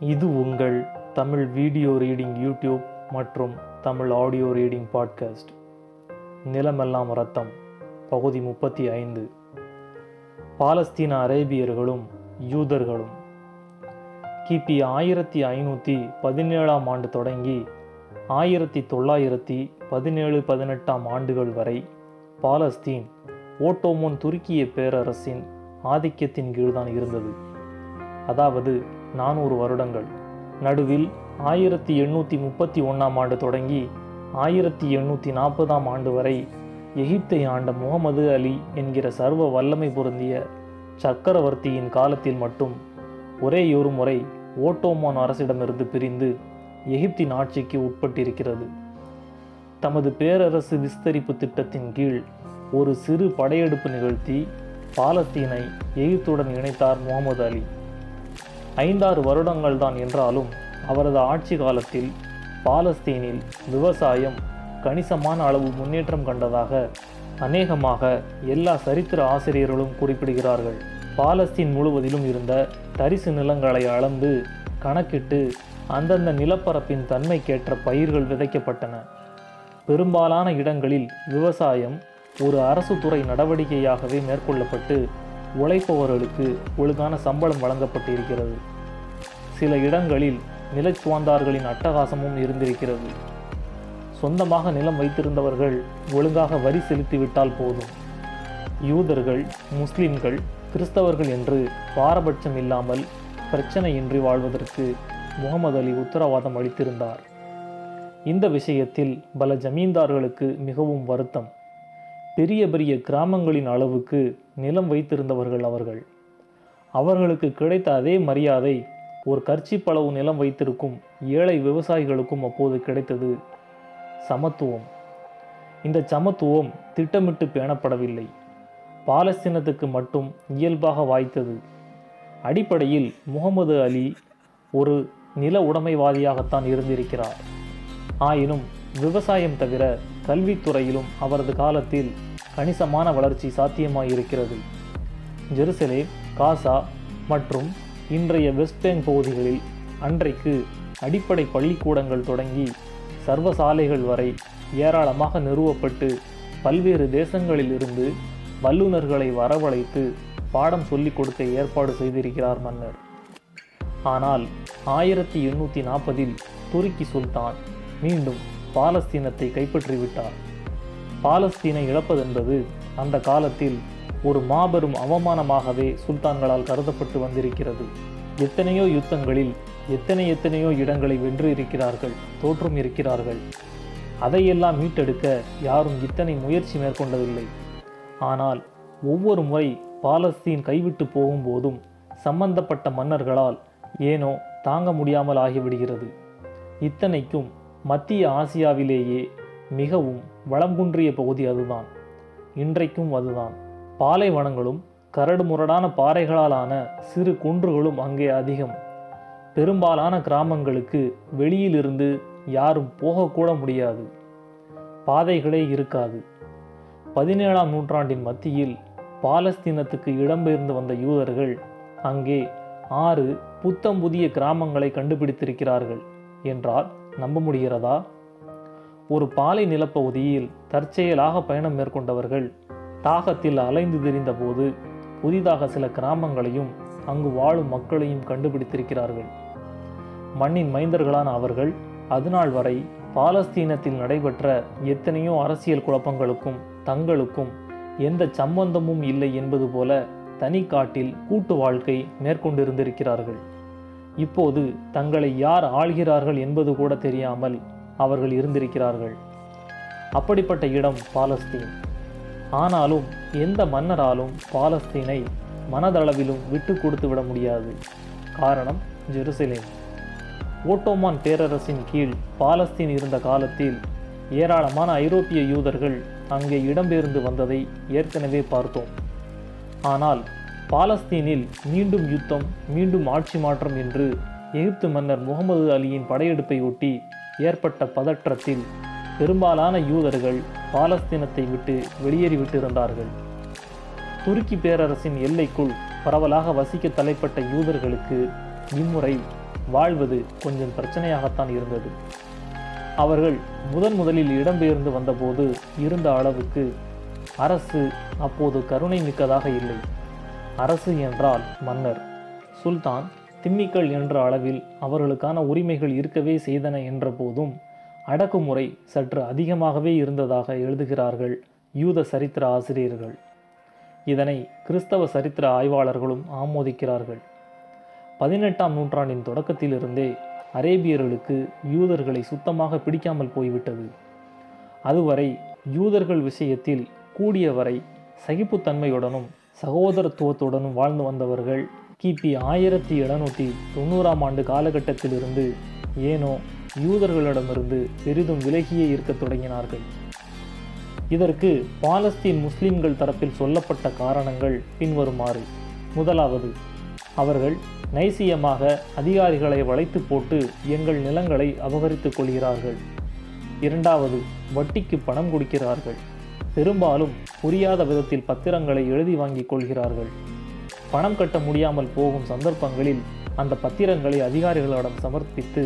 இது உங்கள் Tamil video reading YouTube மற்றும் தமிழ் ஆடியோ ரீடிங் பாட்காஸ்ட். நிலமெல்லாம் ரத்தம் பகுதி முப்பத்தி ஐந்து. பாலஸ்தீன அரேபியர்களும் யூதர்களும். கிபி ஆயிரத்தி ஐநூற்றி பதினேழாம் ஆண்டு தொடங்கி ஆயிரத்தி தொள்ளாயிரத்தி பதினேழு பதினெட்டாம் ஆண்டுகள் வரை பாலஸ்தீன் ஓட்டோமோன் துருக்கிய பேரரசின் ஆதிக்கத்தின் கீழ்தான் இருந்தது. அதாவது நானூறு வருடங்கள். நடுவில் ஆயிரத்தி எண்ணூற்றி முப்பத்தி ஒன்றாம் ஆண்டு தொடங்கி ஆயிரத்தி எண்ணூற்றி நாற்பதாம் ஆண்டு வரை எகிப்தை ஆண்ட முகமது அலி என்கிற சர்வ வல்லமை பொருந்திய சக்கரவர்த்தியின் காலத்தில் மட்டும் ஒரேயொரு முறை ஓட்டோமான் அரசிடமிருந்து பிரிந்து எகிப்தின் ஆட்சிக்கு உட்பட்டிருக்கிறது. தமது பேரரசு விஸ்தரிப்பு திட்டத்தின் கீழ் ஒரு சிறு படையெடுப்பு நிகழ்த்தி பாலஸ்தீனை எகிப்துடன் இணைத்தார் முகமது அலி. ஐந்தாறு வருடங்கள் தான் என்றாலும் அவரது ஆட்சி காலத்தில் பாலஸ்தீனில் விவசாயம் கணிசமான அளவு முன்னேற்றம் கண்டதாக அநேகமாக எல்லா சரித்திர ஆசிரியர்களும் குறிப்பிடுகிறார்கள். பாலஸ்தீன் முழுவதிலும் இருந்த தரிசு நிலங்களை அளந்து கணக்கிட்டு அந்தந்த நிலப்பரப்பின் தன்மைக்கேற்ற பயிர்கள் விதைக்கப்பட்டன. பெரும்பாலான இடங்களில் விவசாயம் ஒரு அரசு துறை நடவடிக்கையாகவே மேற்கொள்ளப்பட்டு உழைப்பவர்களுக்கு ஒழுங்கான சம்பளம் வழங்கப்பட்டு இருக்கிறது சில இடங்களில் நிலச்சுவாந்தார்களின் அட்டகாசமும் இருந்திருக்கிறது. சொந்தமாக நிலம் வைத்திருந்தவர்கள் ஒழுங்காக வரி செலுத்திவிட்டால் போதும். யூதர்கள் முஸ்லிம்கள் கிறிஸ்தவர்கள் என்று பாரபட்சம் இல்லாமல் பிரச்சனையின்றி வாழ்வதற்கு முகமது அலி உத்தரவாதம் அளித்திருந்தார். இந்த விஷயத்தில் பல ஜமீன்தார்களுக்கு மிகவும் வருத்தம். பெரிய பெரிய கிராமங்களின் அளவுக்கு நிலம் வைத்திருந்தவர்கள் அவர்கள். அவர்களுக்கு கிடைத்த அதே மரியாதை ஒரு கர்ச்சிப்பளவு நிலம் வைத்திருக்கும் ஏழை விவசாயிகளுக்கும் அப்போது கிடைத்தது சமத்துவம். இந்த சமத்துவம் திட்டமிட்டு பேணப்படவில்லை. பாலஸ்தீனத்துக்கு மட்டும் இயல்பாக வாய்த்தது. அடிப்படையில் முகமது அலி ஒரு நில உடைமைவாதியாகத்தான் இருந்திருக்கிறார். ஆயினும் விவசாயம் தவிர கல்வித்துறையிலும் அவரது காலத்தில் கணிசமான வளர்ச்சி சாத்தியமாயிருக்கிறது. ஜெருசலேம் காசா மற்றும் இன்றைய வெஸ்ட் பேங்க் பகுதிகளில் அன்றைக்கு அடிப்படை பள்ளிக்கூடங்கள் தொடங்கி சர்வசாலைகள் வரை ஏராளமாக நிறுவப்பட்டு பல்வேறு தேசங்களிலிருந்து வல்லுநர்களை வரவழைத்து பாடம் சொல்லிக் கொடுக்க ஏற்பாடு செய்திருக்கிறார் மன்னர். ஆனால் ஆயிரத்தி எண்ணூற்றி நாற்பதில் துருக்கி சுல்தான் மீண்டும் பாலஸ்தீனத்தை கைப்பற்றிவிட்டார். பாலஸ்தீனை இழப்பதென்பது அந்த காலத்தில் ஒரு மாபெரும் அவமானமாகவே சுல்தான்களால் கருதப்பட்டு வந்திருக்கிறது. எத்தனையோ யுத்தங்களில் எத்தனை எத்தனையோ இடங்களை வென்று இருக்கிறார்கள் தோற்றும் இருக்கிறார்கள். அதையெல்லாம் மீட்டெடுக்க யாரும் இத்தனை முயற்சி மேற்கொண்டதில்லை. ஆனால் ஒவ்வொரு முறை பாலஸ்தீன் கைவிட்டு போகும்போதும் சம்பந்தப்பட்ட மன்னர்களால் ஏனோ தாங்க முடியாமல் ஆகிவிடுகிறது. இத்தனைக்கும் மத்திய ஆசியாவிலேயே மிகவும் வளம் குன்றிய பகுதி அதுதான். இன்றைக்கும் அதுதான். பாலைவனங்களும் கரடுமுரடான பாறைகளாலான சிறு குன்றுகளும் அங்கே அதிகம். பெரும்பாலான கிராமங்களுக்கு வெளியிலிருந்து யாரும் போகக்கூட முடியாது. பாதைகளே இருக்காது. பதினேழாம் நூற்றாண்டின் மத்தியில் பாலஸ்தீனத்துக்கு இடம்பெயர்ந்து வந்த யூதர்கள் அங்கே ஆறு புத்தம் புதிய கிராமங்களை கண்டுபிடித்திருக்கிறார்கள் என்றால் நம்ப முடிகிறதா? ஒரு பாலை நிலப்பகுதியில் தற்செயலாக பயணம் மேற்கொண்டவர்கள் தாகத்தில் அலைந்து திரிந்தபோது புதிதாக சில கிராமங்களையும் அங்கு வாழும் மக்களையும் கண்டுபிடித்திருக்கிறார்கள். மண்ணின் மைந்தர்களான அவர்கள் அதுநாள் வரை பாலஸ்தீனத்தில் நடைபெற்ற எத்தனையோ அரசியல் குழப்பங்களுக்கும் தங்களுக்கும் எந்த சம்பந்தமும் இல்லை என்பது போல தனி காட்டில் கூட்டு வாழ்க்கை மேற்கொண்டிருந்திருக்கிறார்கள். இப்போது தங்களை யார் ஆள்கிறார்கள் என்பது கூட தெரியாமல் அவர்கள் இருந்திருக்கிறார்கள். அப்படிப்பட்ட இடம் பாலஸ்தீன். ஆனாலும் எந்த மன்னராலும் பாலஸ்தீனை மனதளவிலும் விட்டு கொடுத்து விட முடியாது. காரணம் ஜெருசலேம். ஓட்டோமான் பேரரசின் கீழ் பாலஸ்தீன் இருந்த காலத்தில் ஏராளமான ஐரோப்பிய யூதர்கள் அங்கே இடம்பெயர்ந்து வந்ததை ஏற்கனவே பார்த்தோம். ஆனால் பாலஸ்தீனில் மீண்டும் யுத்தம் மீண்டும் ஆட்சி மாற்றம் என்று எகிப்து மன்னர் முகமது அலியின் படையெடுப்பை ஒட்டி ஏற்பட்ட பதற்றத்தில் பெரும்பாலான யூதர்கள் பாலஸ்தீனத்தை விட்டு வெளியேறிவிட்டிருந்தார்கள். துருக்கி பேரரசின் எல்லைக்குள் பரவலாக வசிக்க தலைப்பட்ட யூதர்களுக்கு இம்முறை வாழ்வது கொஞ்சம் பிரச்சனையாகத்தான் இருந்தது. அவர்கள் முதன் முதலில் இடம்பெயர்ந்து வந்தபோது இருந்த அளவுக்கு அரசு அப்போது கருணை மிக்கதாக இல்லை. அரசு என்றால் மன்னர். சுல்தான் திம்மிக்கள் என்ற அளவில் அவர்களுக்கான உரிமைகள் இருக்கவே செய்தன என்ற போதும் அடக்குமுறை சற்று அதிகமாகவே இருந்ததாக எழுதுகிறார்கள் யூத சரித்திர ஆசிரியர்கள். இதனை கிறிஸ்தவ சரித்திர ஆய்வாளர்களும் ஆமோதிக்கிறார்கள். பதினெட்டாம் நூற்றாண்டின் தொடக்கத்திலிருந்தே அரேபியர்களுக்கு யூதர்களை சுத்தமாக பிடிக்காமல் போய்விட்டது. அதுவரை யூதர்கள் விஷயத்தில் கூடியவரை சகிப்புத்தன்மையுடனும் சகோதரத்துவத்துடனும் வாழ்ந்து வந்தவர்கள் கிபி ஆயிரத்தி எழுநூற்றி தொண்ணூறாம் ஆண்டு காலகட்டத்திலிருந்து ஏனோ யூதர்களிடமிருந்து பெரிதும் விலகியே இருக்கத் தொடங்கினார்கள். இதற்கு பாலஸ்தீன் முஸ்லிம்கள் தரப்பில் சொல்லப்பட்ட காரணங்கள் பின்வருமாறு. முதலாவது அவர்கள் நைசியமாக அதிகாரிகளை வளைத்து போட்டு எங்கள் நிலங்களை அபகரித்துக் கொள்கிறார்கள். இரண்டாவது வட்டிக்கு பணம் கொடுக்கிறார்கள். பெரும்பாலும் புரியாத விதத்தில் பத்திரங்களை எழுதி வாங்கிக் கொள்கிறார்கள். பணம் கட்ட முடியாமல் போகும் சந்தர்ப்பங்களில் அந்த பத்திரங்களை அதிகாரிகளிடம் சமர்ப்பித்து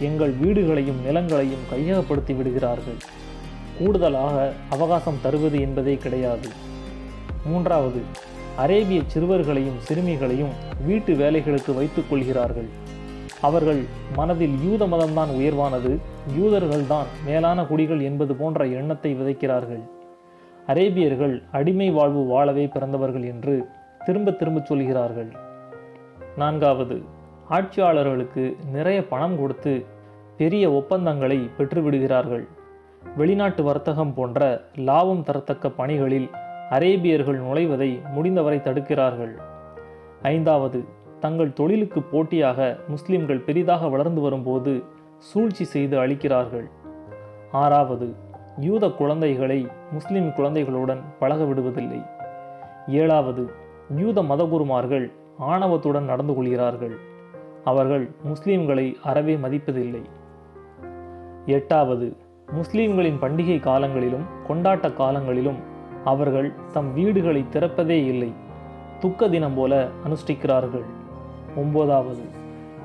எங்கள் வீடுகளையும் நிலங்களையும் கையகப்படுத்தி விடுகிறார்கள். கூடுதலாக அவகாசம் தருவது என்பதே கிடையாது. மூன்றாவது அரேபிய சிறுவர்களையும் சிறுமிகளையும் வீட்டு வேலைகளுக்கு வைத்துக் கொள்கிறார்கள். அவர்கள் மனதில் யூத மதம்தான் உயர்வானது யூதர்கள்தான் மேலான குடிகள் என்பது போன்ற எண்ணத்தை விதைக்கிறார்கள். அரேபியர்கள் அடிமை வாழ்வு வாழவே பிறந்தவர்கள் என்று திரும்ப திரும்ப சொல்கிறார்கள். நான்காவது ஆட்சியாளர்களுக்கு நிறைய பணம் கொடுத்து பெரிய ஒப்பந்தங்களை பெற்றுவிடுகிறார்கள். வெளிநாட்டு வர்த்தகம் போன்ற லாபம் தரத்தக்க பணிகளில் அரேபியர்கள் நுழைவதை முடிந்தவரை தடுக்கிறார்கள். ஐந்தாவது தங்கள் தொழிலுக்கு போட்டியாக முஸ்லிம்கள் பெரிதாக வளர்ந்து வரும்போது சூழ்ச்சி செய்து அளிக்கிறார்கள். ஆறாவது யூத குழந்தைகளை முஸ்லிம் குழந்தைகளுடன் பழக விடுவதில்லை. ஏழாவது யூத மதகுருமார்கள் ஆணவத்துடன் நடந்து கொள்கிறார்கள். அவர்கள் முஸ்லிம்களை அறவே மதிப்பதில்லை. எட்டாவது முஸ்லிம்களின் பண்டிகை காலங்களிலும் கொண்டாட்ட காலங்களிலும் அவர்கள் தம் வீடுகளை திறப்பதே இல்லை. துக்க தினம் போல அனுஷ்டிக்கிறார்கள். ஒன்பதாவது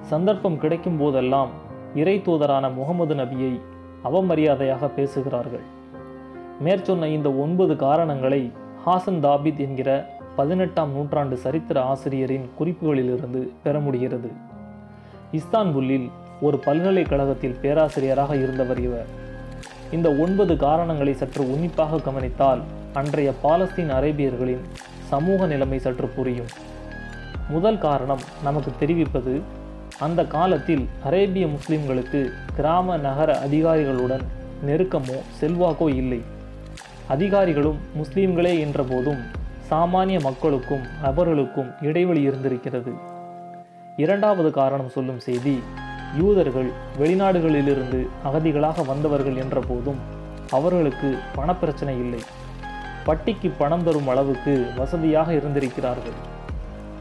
சந்தர்ப்பம் கிடைக்கும் போதெல்லாம் இறை தூதரான முகமது நபியை அவமரியாதையாக பேசுகிறார்கள். மேற்சொன்ன இந்த ஒன்பது காரணங்களை ஹாசன் தாபித் என்கிற பதினெட்டாம் நூற்றாண்டு சரித்திர ஆசிரியரின் குறிப்புகளிலிருந்து பெற முடிகிறது. இஸ்தான்புல்லில் ஒரு பல்கலைக்கழகத்தில் பேராசிரியராக இருந்தவர் இவர். இந்த ஒன்பது காரணங்களை சற்று உன்னிப்பாக கவனித்தால் அன்றைய பாலஸ்தீன் அரேபியர்களின் சமூக நிலைமை சற்று புரியும். முதல் காரணம் நமக்கு தெரிவிப்பது அந்த காலத்தில் அரேபிய முஸ்லிம்களுக்கு கிராம நகர அதிகாரிகளுடன் நெருக்கமோ செல்வாக்கோ இல்லை. அதிகாரிகளும் முஸ்லீம்களே என்ற போதும் சாமானிய மக்களுக்கும் அவர்களுக்கும் இடைவெளி இருந்திருக்கிறது. இரண்டாவது காரணம் சொல்லும் செய்தி யூதர்கள் வெளிநாடுகளிலிருந்து அகதிகளாக வந்தவர்கள் என்ற போதும் அவர்களுக்கு பணப்பிரச்சனை இல்லை. பட்டிக்கு பணம் தரும் அளவுக்கு வசதியாக இருந்திருக்கிறார்கள்.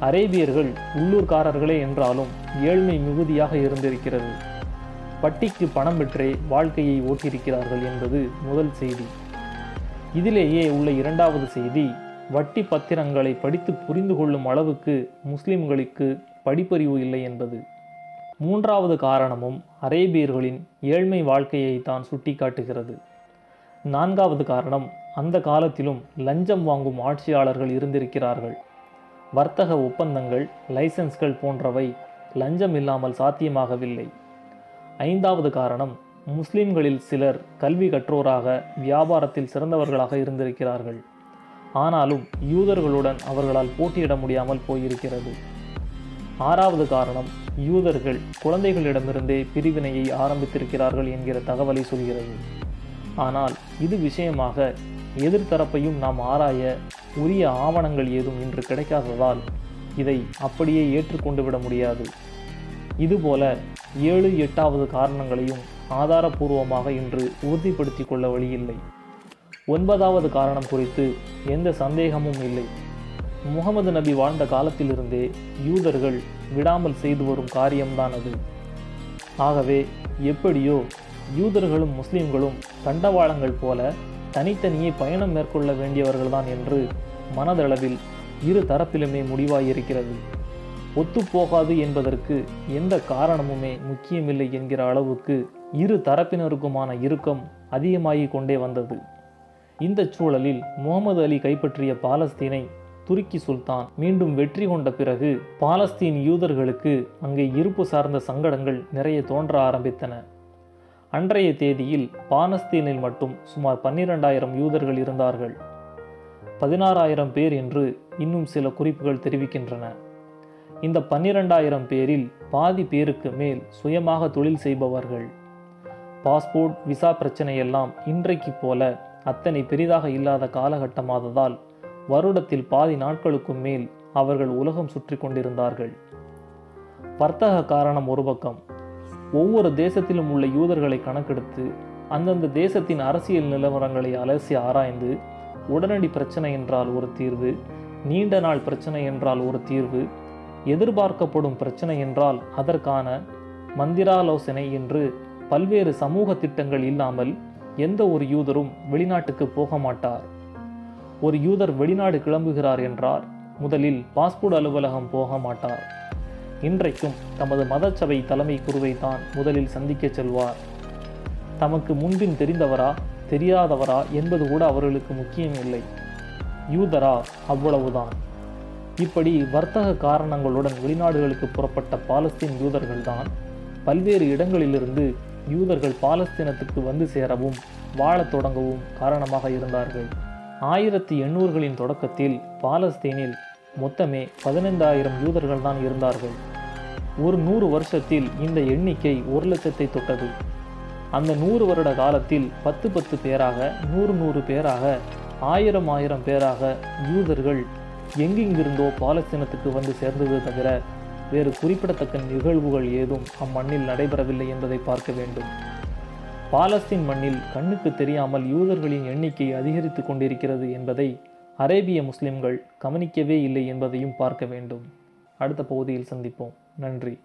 அரேபியர்கள் உள்ளூர்காரர்களே என்றாலும் ஏழ்மை மிகுதியாக இருந்திருக்கிறது. பட்டிக்கு பணம் பெற்றே வாழ்க்கையை ஓட்டியிருக்கிறார்கள் என்பது முதல் செய்தி. இதிலேயே உள்ள இரண்டாவது செய்தி வட்டி பத்திரங்களை படித்து புரிந்து கொள்ளும் அளவுக்கு முஸ்லிம்களுக்கு படிப்பறிவு இல்லை என்பது. மூன்றாவது காரணமும் அரேபியர்களின் ஏழ்மை வாழ்க்கையை தான் சுட்டிக்காட்டுகிறது. நான்காவது காரணம் அந்த காலத்திலும் லஞ்சம் வாங்கும் ஆட்சியாளர்கள் இருந்திருக்கிறார்கள். வர்த்தக ஒப்பந்தங்கள் லைசன்ஸ்கள் போன்றவை லஞ்சம் இல்லாமல் சாத்தியமாகவில்லை. ஐந்தாவது காரணம் முஸ்லிம்களில் சிலர் கல்வி கற்றோராக வியாபாரத்தில் சிறந்தவர்களாக இருந்திருக்கிறார்கள். ஆனாலும் யூதர்களுடன் அவர்களால் போட்டியிட முடியாமல் போயிருக்கிறது. ஆறாவது காரணம் யூதர்கள் குழந்தைகளிடமிருந்தே பிரிவினையை ஆரம்பித்திருக்கிறார்கள் என்கிற தகவலை சொல்கிறது. ஆனால் இது விஷயமாக எதிர்த்தரப்பையும் நாம் ஆராய உரிய ஆவணங்கள் ஏதும் இன்று கிடைக்காததால் இதை அப்படியே ஏற்றுக்கொண்டு விட முடியாது. இதுபோல ஏழு எட்டாவது காரணங்களையும் ஆதாரபூர்வமாக இன்று உறுதிப்படுத்தி கொள்ள வழியில்லை. ஒன்பதாவது காரணம் குறித்து எந்த சந்தேகமும் இல்லை. முகமது நபி வாழ்ந்த காலத்திலிருந்தே யூதர்கள் விடாமல் செய்து வரும் காரியம்தான் அது. ஆகவே எப்படியோ யூதர்களும் முஸ்லிம்களும் தண்டவாளங்கள் போல தனித்தனியே பயணம் மேற்கொள்ள வேண்டியவர்கள்தான் என்று மனதளவில் இரு தரப்பிலுமே முடிவாயிருக்கிறது. ஒத்துப்போகாது என்பதற்கு எந்த காரணமுமே முக்கியமில்லை என்கிற அளவுக்கு இரு தரப்பினருக்குமான இறுக்கம் அதிகமாகிக் கொண்டே வந்தது. இந்த சூழலில் முகமது அலி கைப்பற்றிய பாலஸ்தீனை துருக்கி சுல்தான் மீண்டும் வெற்றி கொண்ட பிறகு பாலஸ்தீன் யூதர்களுக்கு அங்கே இருப்பு சார்ந்த சங்கடங்கள் நிறைய தோன்ற ஆரம்பித்தன. அன்றைய தேதியில் பாலஸ்தீனில் மட்டும் சுமார் பன்னிரெண்டாயிரம் யூதர்கள் இருந்தார்கள். பதினாறாயிரம் பேர் என்று இன்னும் சில குறிப்புகள் தெரிவிக்கின்றன. இந்த பன்னிரெண்டாயிரம் பேரில் பாதி பேருக்கு மேல் சுயமாக தொழில் செய்பவர்கள். பாஸ்போர்ட் விசா பிரச்சனையெல்லாம் இன்றைக்கு போல அத்தனை பெரிதாக இல்லாத காலகட்டமாததால் வருடத்தில் பாதி நாட்களுக்கும் மேல் அவர்கள் உலகம் சுற்றி கொண்டிருந்தார்கள். வர்த்தக காரணம் ஒரு பக்கம். ஒவ்வொரு தேசத்திலும் உள்ள யூதர்களை கணக்கெடுத்து அந்தந்த தேசத்தின் அரசியல் நிலவரங்களை அலசி ஆராய்ந்து உடனடி பிரச்சனை என்றால் ஒரு தீர்வு நீண்ட நாள் பிரச்சனை என்றால் ஒரு தீர்வு எதிர்பார்க்கப்படும் பிரச்சனை என்றால் அதற்கான மந்திராலோசனை என்று பல்வேறு சமூக திட்டங்கள் இல்லாமல் எந்த ஒரு யூதரும் வெளிநாட்டுக்கு போக மாட்டார். ஒரு யூதர் வெளிநாடு கிளம்புகிறார் என்றார் முதலில் பாஸ்போர்ட் அலுவலகம் போக மாட்டார். இன்றைக்கும் தமது மதச்சபை தலைமை குருவை தான் முதலில் சந்திக்க செல்வார். தமக்கு முன்பின் தெரிந்தவரா? தெரியாதவரா என்பது கூட அவர்களுக்கு முக்கியம் இல்லை. யூதரா அவ்வளவுதான். இப்படி வர்த்தக காரணங்களுடன் வெளிநாடுகளுக்கு புறப்பட்ட பாலஸ்தீன் யூதர்கள்தான் பல்வேறு இடங்களிலிருந்து யூதர்கள் பாலஸ்தீனத்துக்கு வந்து சேரவும் வாழத் தொடங்கவும் காரணமாக இருந்தார்கள். ஆயிரத்தி எண்ணூறுகளின் தொடக்கத்தில் பாலஸ்தீனில் மொத்தமே பதினைந்தாயிரம் யூதர்கள் தான் இருந்தார்கள். ஒரு நூறு வருஷத்தில் இந்த எண்ணிக்கை ஒரு லட்சத்தை தொட்டது. அந்த நூறு வருட காலத்தில் பத்து பத்து பேராக நூறு நூறு பேராக ஆயிரம் ஆயிரம் பேராக யூதர்கள் எங்கெங்கிருந்தோ பாலஸ்தீனத்துக்கு வந்து சேர்ந்தது தவிர வேறு குறிப்பிடத்தக்க நிகழ்வுகள் ஏதும் அம்மண்ணில் நடைபெறவில்லை என்பதை பார்க்க வேண்டும். பாலஸ்தீன் மண்ணில் கண்ணுக்கு தெரியாமல் யூதர்களின் எண்ணிக்கை அதிகரித்து கொண்டிருக்கிறது என்பதை அரேபிய முஸ்லிம்கள் கவனிக்கவே இல்லை என்பதையும் பார்க்க வேண்டும். அடுத்த பகுதியில் சந்திப்போம். நன்றி.